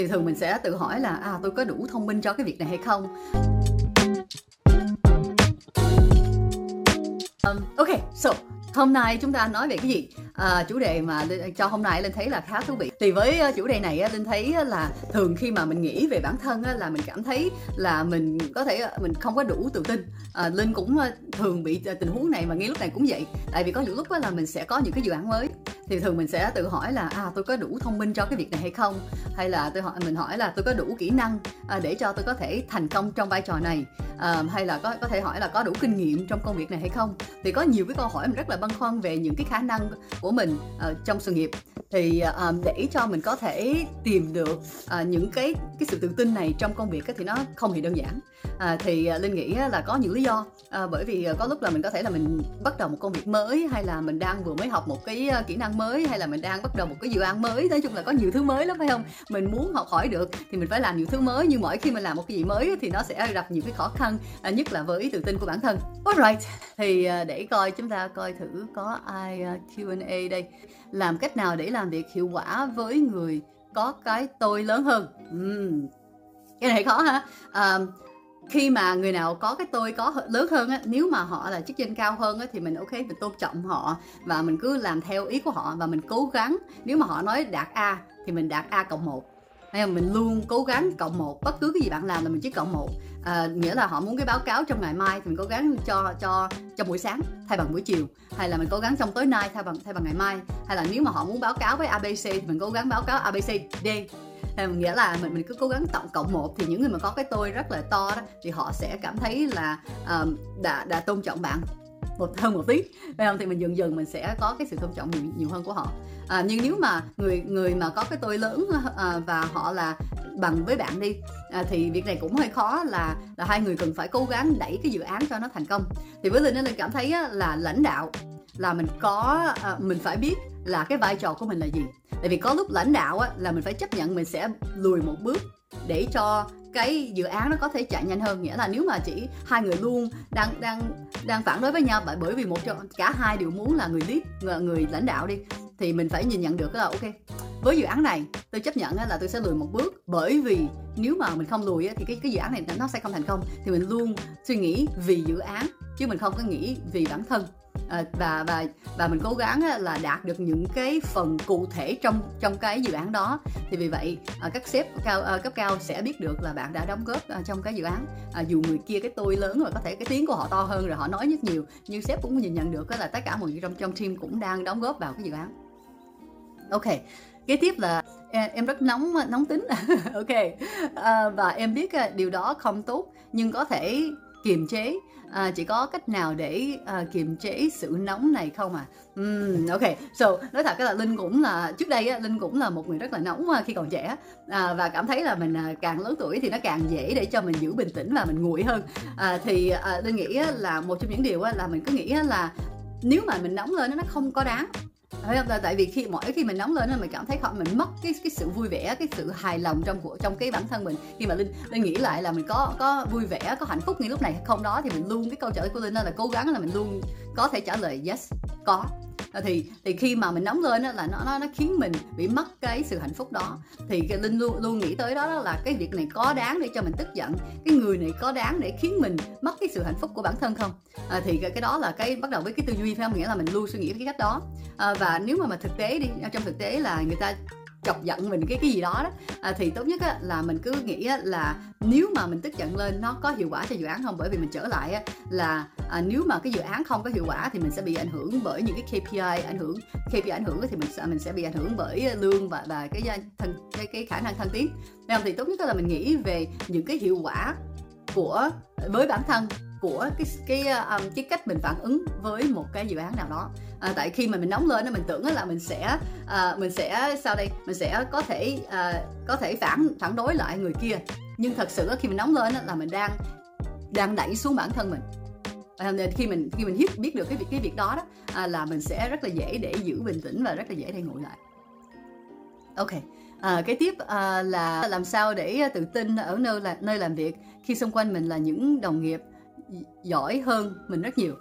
thì thường mình sẽ tự hỏi là à tôi có đủ thông minh cho cái việc này hay không? Um, ok so hôm nay chúng ta nói về cái gì? À, chủ đề mà à, cho hôm nay linh thấy là khá thú vị. Thì với à, chủ đề này linh thấy là thường khi mà mình nghĩ về bản thân là mình cảm thấy là mình có thể à, mình không có đủ tự tin. À, linh cũng thường bị tình huống này mà ngay lúc này cũng vậy. Tại vì có những lúc là mình sẽ có những cái dự án mới thì thường mình sẽ tự hỏi là à tôi có đủ thông minh cho cái việc này hay không? Hay là tôi hỏi mình hỏi là tôi có đủ kỹ năng à, để cho tôi có thể thành công trong vai trò này? À, hay là có có thể hỏi là có đủ kinh nghiệm trong công việc này hay không? Thì có nhiều cái câu hỏi mình rất là băn khoăn về những cái khả năng của mình uh, trong sự nghiệp. Thì uh, để cho mình có thể tìm được uh, những cái cái sự tự tin này trong công việc thì nó không hề đơn giản. À, thì uh, linh nghĩ là có những lý do. À, bởi vì có lúc là mình có thể là mình bắt đầu một công việc mới hay là mình đang vừa mới học một cái kỹ năng mới hay là mình đang bắt đầu một cái dự án mới. Nói chung là có nhiều thứ mới lắm phải không? Mình muốn học hỏi được thì mình phải làm nhiều thứ mới nhưng mỗi khi mình làm một cái gì mới thì nó sẽ gặp nhiều cái khó khăn à, nhất là với tự tin của bản thân. Alright thì à, để coi chúng ta coi thử có ai à, Q&A đây. Làm cách nào để làm việc hiệu quả với người có cái tôi lớn hơn? Uhm. cái này khó ha à, khi mà người nào có cái tôi có lớn hơn á nếu mà họ là chức danh cao hơn á thì mình ok mình tôn trọng họ và mình cứ làm theo ý của họ và mình cố gắng. Nếu mà họ nói đạt a thì mình đạt a cộng một. Hay là mình luôn cố gắng cộng một. Bất cứ cái gì bạn làm là mình chỉ cộng một à, nghĩa là họ muốn cái báo cáo trong ngày mai thì mình cố gắng cho cho cho buổi sáng thay bằng buổi chiều. Hay là mình cố gắng trong tối nay thay bằng thay bằng ngày mai. Hay là nếu mà họ muốn báo cáo với abc thì mình cố gắng báo cáo abc d. Ờ, nghĩa là mình mình cứ cố gắng tổng cộng một. Thì những người mà có cái tôi rất là to đó thì họ sẽ cảm thấy là um, đã đã tôn trọng bạn một hơn một tí. Phải không? Thì mình dần dần mình sẽ có cái sự tôn trọng nhiều nhiều hơn của họ. À, nhưng nếu mà người người mà có cái tôi lớn à, và họ là bằng với bạn đi. À, thì việc này cũng hơi khó là là hai người cần phải cố gắng đẩy cái dự án cho nó thành công. Thì với linh linh cảm thấy là lãnh đạo là mình có à, mình phải biết là cái vai trò của mình là gì. Tại vì có lúc lãnh đạo á, là mình phải chấp nhận mình sẽ lùi một bước để cho cái dự án nó có thể chạy nhanh hơn. Nghĩa là nếu mà chỉ hai người luôn đang đang đang phản đối với nhau bởi bởi vì một trong cả hai đều muốn là người lead người lãnh đạo đi thì mình phải nhìn nhận được là ok với dự án này tôi chấp nhận là tôi sẽ lùi một bước. Bởi vì nếu mà mình không lùi thì cái cái dự án này nó sẽ không thành công. Thì mình luôn suy nghĩ vì dự án chứ mình không có nghĩ vì bản thân. À, và và và mình cố gắng là đạt được những cái phần cụ thể trong trong cái dự án đó. Thì vì vậy à, các sếp cao à, cấp cao sẽ biết được là bạn đã đóng góp à, trong cái dự án. Dù người kia cái tôi lớn rồi có thể cái tiếng của họ to hơn rồi họ nói rất nhiều nhưng sếp cũng nhìn nhận được là tất cả mọi người trong trong team cũng đang đóng góp vào cái dự án. Ok kế tiếp là em rất nóng nóng tính. Ok. À, và em biết à, điều đó không tốt nhưng có thể kiềm chế. À, chỉ có cách nào để à, kiềm chế sự nóng này không à um, ok. So nói thật là linh cũng là trước đây á, linh cũng là một người rất là nóng à, khi còn trẻ. À, và cảm thấy là mình à, càng lớn tuổi thì nó càng dễ để cho mình giữ bình tĩnh và mình nguội hơn. À, thì à, linh nghĩ là một trong những điều là mình cứ nghĩ là nếu mà mình nóng lên nó không có đáng không? Tại vì khi mỗi khi mình nóng lên mình cảm thấy họ mình mất cái cái sự vui vẻ, cái sự hài lòng trong của trong cái bản thân mình. Khi mà Linh Linh nghĩ lại là mình có có vui vẻ, có hạnh phúc ngay lúc này hay không đó thì mình luôn cái câu trả lời của Linh là cố gắng là mình luôn có thể trả lời yes, có thì thì khi mà mình nóng lên đó là nó nó nó khiến mình bị mất cái sự hạnh phúc đó. Thì cái linh luôn luôn nghĩ tới đó, đó là cái việc này có đáng để cho mình tức giận cái người này có đáng để khiến mình mất cái sự hạnh phúc của bản thân không? À, thì cái, cái đó là cái bắt đầu với cái tư duy phải không? Nghĩa là mình luôn suy nghĩ cái cách đó. À, và nếu mà mà thực tế đi trong thực tế là người ta chọc giận mình cái cái gì đó đó à, thì tốt nhất á, là mình cứ nghĩ á, là nếu mà mình tức giận lên nó có hiệu quả cho dự án không? Bởi vì mình trở lại á, là à, nếu mà cái dự án không có hiệu quả thì mình sẽ bị ảnh hưởng bởi những cái KPI ảnh hưởng. KPI ảnh hưởng thì mình sẽ mình sẽ bị ảnh hưởng bởi lương và và cái à, thân cái cái khả năng thăng tiến. Nên thì tốt nhất là mình nghĩ về những cái hiệu quả của với bản thân của cái cái à, um, cái cách mình phản ứng với một cái dự án nào đó. À, tại khi mà mình nóng lên mình tưởng là mình sẽ uh, mình sẽ sau đây? Mình sẽ có thể uh, có thể phản phản đối lại người kia. Nhưng thật sự khi mình nóng lên là mình đang đang đẩy xuống bản thân mình à, nên khi mình khi mình biết biết được cái việc cái việc đó đó à, là mình sẽ rất là dễ để giữ bình tĩnh và rất là dễ để ngủ lại. Ok à, cái tiếp à, là làm sao để à, tự tin ở nơi là nơi làm việc khi xung quanh mình là những đồng nghiệp giỏi hơn mình rất nhiều.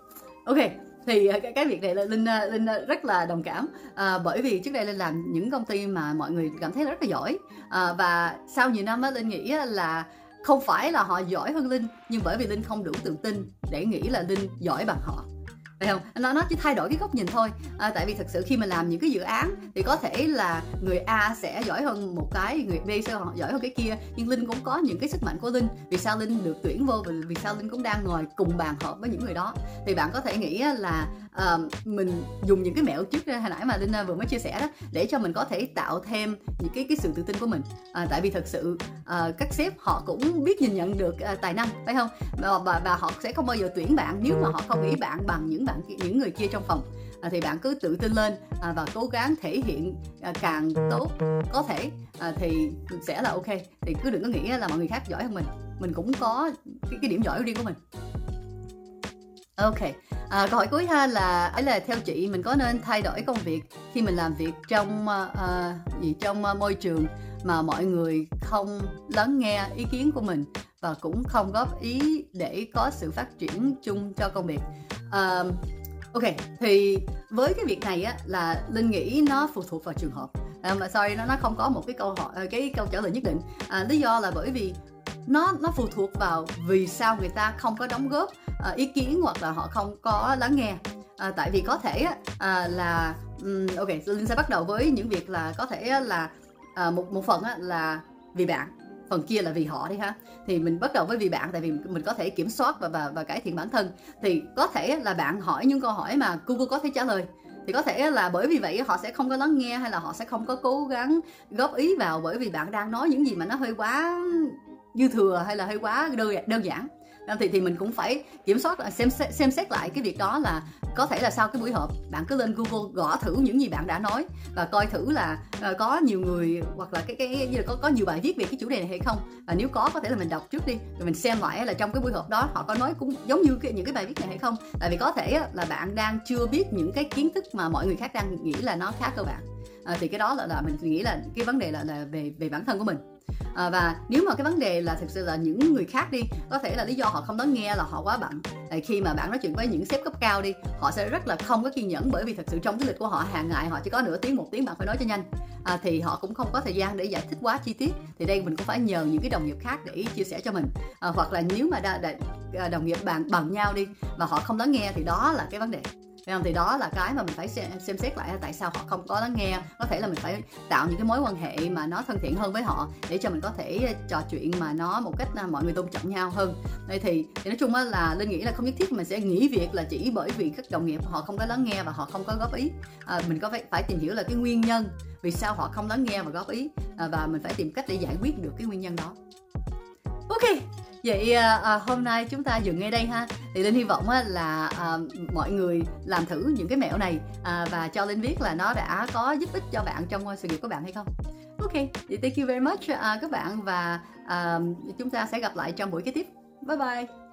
Ok thì à, cái, cái việc này là linh à, linh rất là đồng cảm à, bởi vì trước đây linh làm những công ty mà mọi người cảm thấy rất là giỏi à, và sau nhiều năm á linh nghĩ là không phải là họ giỏi hơn linh, nhưng bởi vì linh không đủ tự tin để nghĩ là linh giỏi bằng họ phải không? Nó nó chỉ thay đổi cái góc nhìn thôi. À, tại vì thật sự khi mà làm những cái dự án thì có thể là người A sẽ giỏi hơn một cái người B sẽ giỏi hơn cái kia. Nhưng linh cũng có những cái sức mạnh của linh. Vì sao linh được tuyển vô? Và vì sao linh cũng đang ngồi cùng bàn họp với những người đó? Thì bạn có thể nghĩ là uh, mình dùng những cái mẹo trước hồi nãy mà linh vừa mới chia sẻ đó để cho mình có thể tạo thêm những cái cái sự tự tin của mình. À, tại vì thật sự uh, các sếp họ cũng biết nhìn nhận được uh, tài năng phải không? Và, và và họ sẽ không bao giờ tuyển bạn nếu mà họ không nghĩ bạn bằng những bạn những người kia trong phòng. À, thì bạn cứ tự tin lên à, và cố gắng thể hiện à, càng tốt có thể. À, thì sẽ là ok. Thì cứ đừng có nghĩ là mọi người khác giỏi hơn mình. Mình cũng có cái, cái điểm giỏi riêng của mình. Ok. À, câu hỏi cuối ha là ấy là theo chị mình có nên thay đổi công việc khi mình làm việc trong uh, gì trong uh, môi trường mà mọi người không lắng nghe ý kiến của mình và cũng không góp ý để có sự phát triển chung cho công việc? Um, ok thì với cái việc này á là linh nghĩ nó phụ thuộc vào trường hợp. À, mà sorry nó nó không có một cái câu hỏi ờ, cái câu trả lời nhất định. À, lý do là bởi vì nó nó phụ thuộc vào vì sao người ta không có đóng góp à, ý kiến hoặc là họ không có lắng nghe. À, tại vì có thể à, là um, ok linh sẽ bắt đầu với những việc là có thể là à, một một phần á, là vì bạn phần kia là vì họ đi ha. Thì mình bắt đầu với vì bạn tại vì mình có thể kiểm soát và và, và cải thiện bản thân. Thì có thể là bạn hỏi những câu hỏi mà Google có thể trả lời. Thì có thể là bởi vì vậy họ sẽ không có lắng nghe hay là họ sẽ không có cố gắng góp ý vào bởi vì bạn đang nói những gì mà nó hơi quá dư thừa hay là hơi quá đơn đơn giản thì thì mình cũng phải kiểm soát à, xem xem xét lại cái việc đó là có thể là sau cái buổi họp bạn cứ lên Google gõ thử những gì bạn đã nói và coi thử là uh, có nhiều người hoặc là cái cái như là có có nhiều bài viết về cái chủ đề này hay không. Và nếu có có thể là mình đọc trước đi rồi mình xem lại là trong cái buổi họp đó họ có nói cũng giống như cái, những cái bài viết này hay không. Tại vì có thể là bạn đang chưa biết những cái kiến thức mà mọi người khác đang nghĩ là nó khá cơ bản. À, thì cái đó là là mình nghĩ là cái vấn đề là là về về bản thân của mình à, và nếu mà cái vấn đề là thực sự là những người khác đi có thể là lý do họ không lắng nghe là họ quá bận. À, khi mà bạn nói chuyện với những sếp cấp cao đi họ sẽ rất là không có kiên nhẫn bởi vì thật sự trong cái lịch của họ hàng ngày họ chỉ có nửa tiếng một tiếng bạn phải nói cho nhanh. À, thì họ cũng không có thời gian để giải thích quá chi tiết thì đây mình cũng phải nhờ những cái đồng nghiệp khác để chia sẻ cho mình. À, hoặc là nếu mà đa, đa, à, đồng nghiệp bạn bằng nhau đi mà họ không lắng nghe thì đó là cái vấn đề. Thấy không? thì đó là cái mà mình phải xem, xem xét lại tại sao họ không có lắng nghe. Có thể là mình phải tạo những cái mối quan hệ mà nó thân thiện hơn với họ để cho mình có thể ờ, trò chuyện mà nó một cách ờ, mọi người tôn trọng nhau hơn. Đây thì, thì nói chung là linh nghĩ là không nhất thiết mình sẽ nghỉ việc là chỉ bởi vì các đồng nghiệp họ không có lắng nghe và họ không có góp ý. À, mình có phải phải tìm hiểu là cái nguyên nhân vì sao họ không lắng nghe và góp ý à, và mình phải tìm cách để giải quyết được cái nguyên nhân đó ok vậy à, à, hôm nay chúng ta dừng ngay đây ha. Thì linh hy vọng á, là à, mọi người làm thử những cái mẹo này à, và cho linh biết là nó đã có giúp ích cho bạn trong à, sự nghiệp của bạn hay không. Ok thì thank you very much à, các bạn và à, chúng ta sẽ gặp lại trong buổi kế tiếp. Bye bye.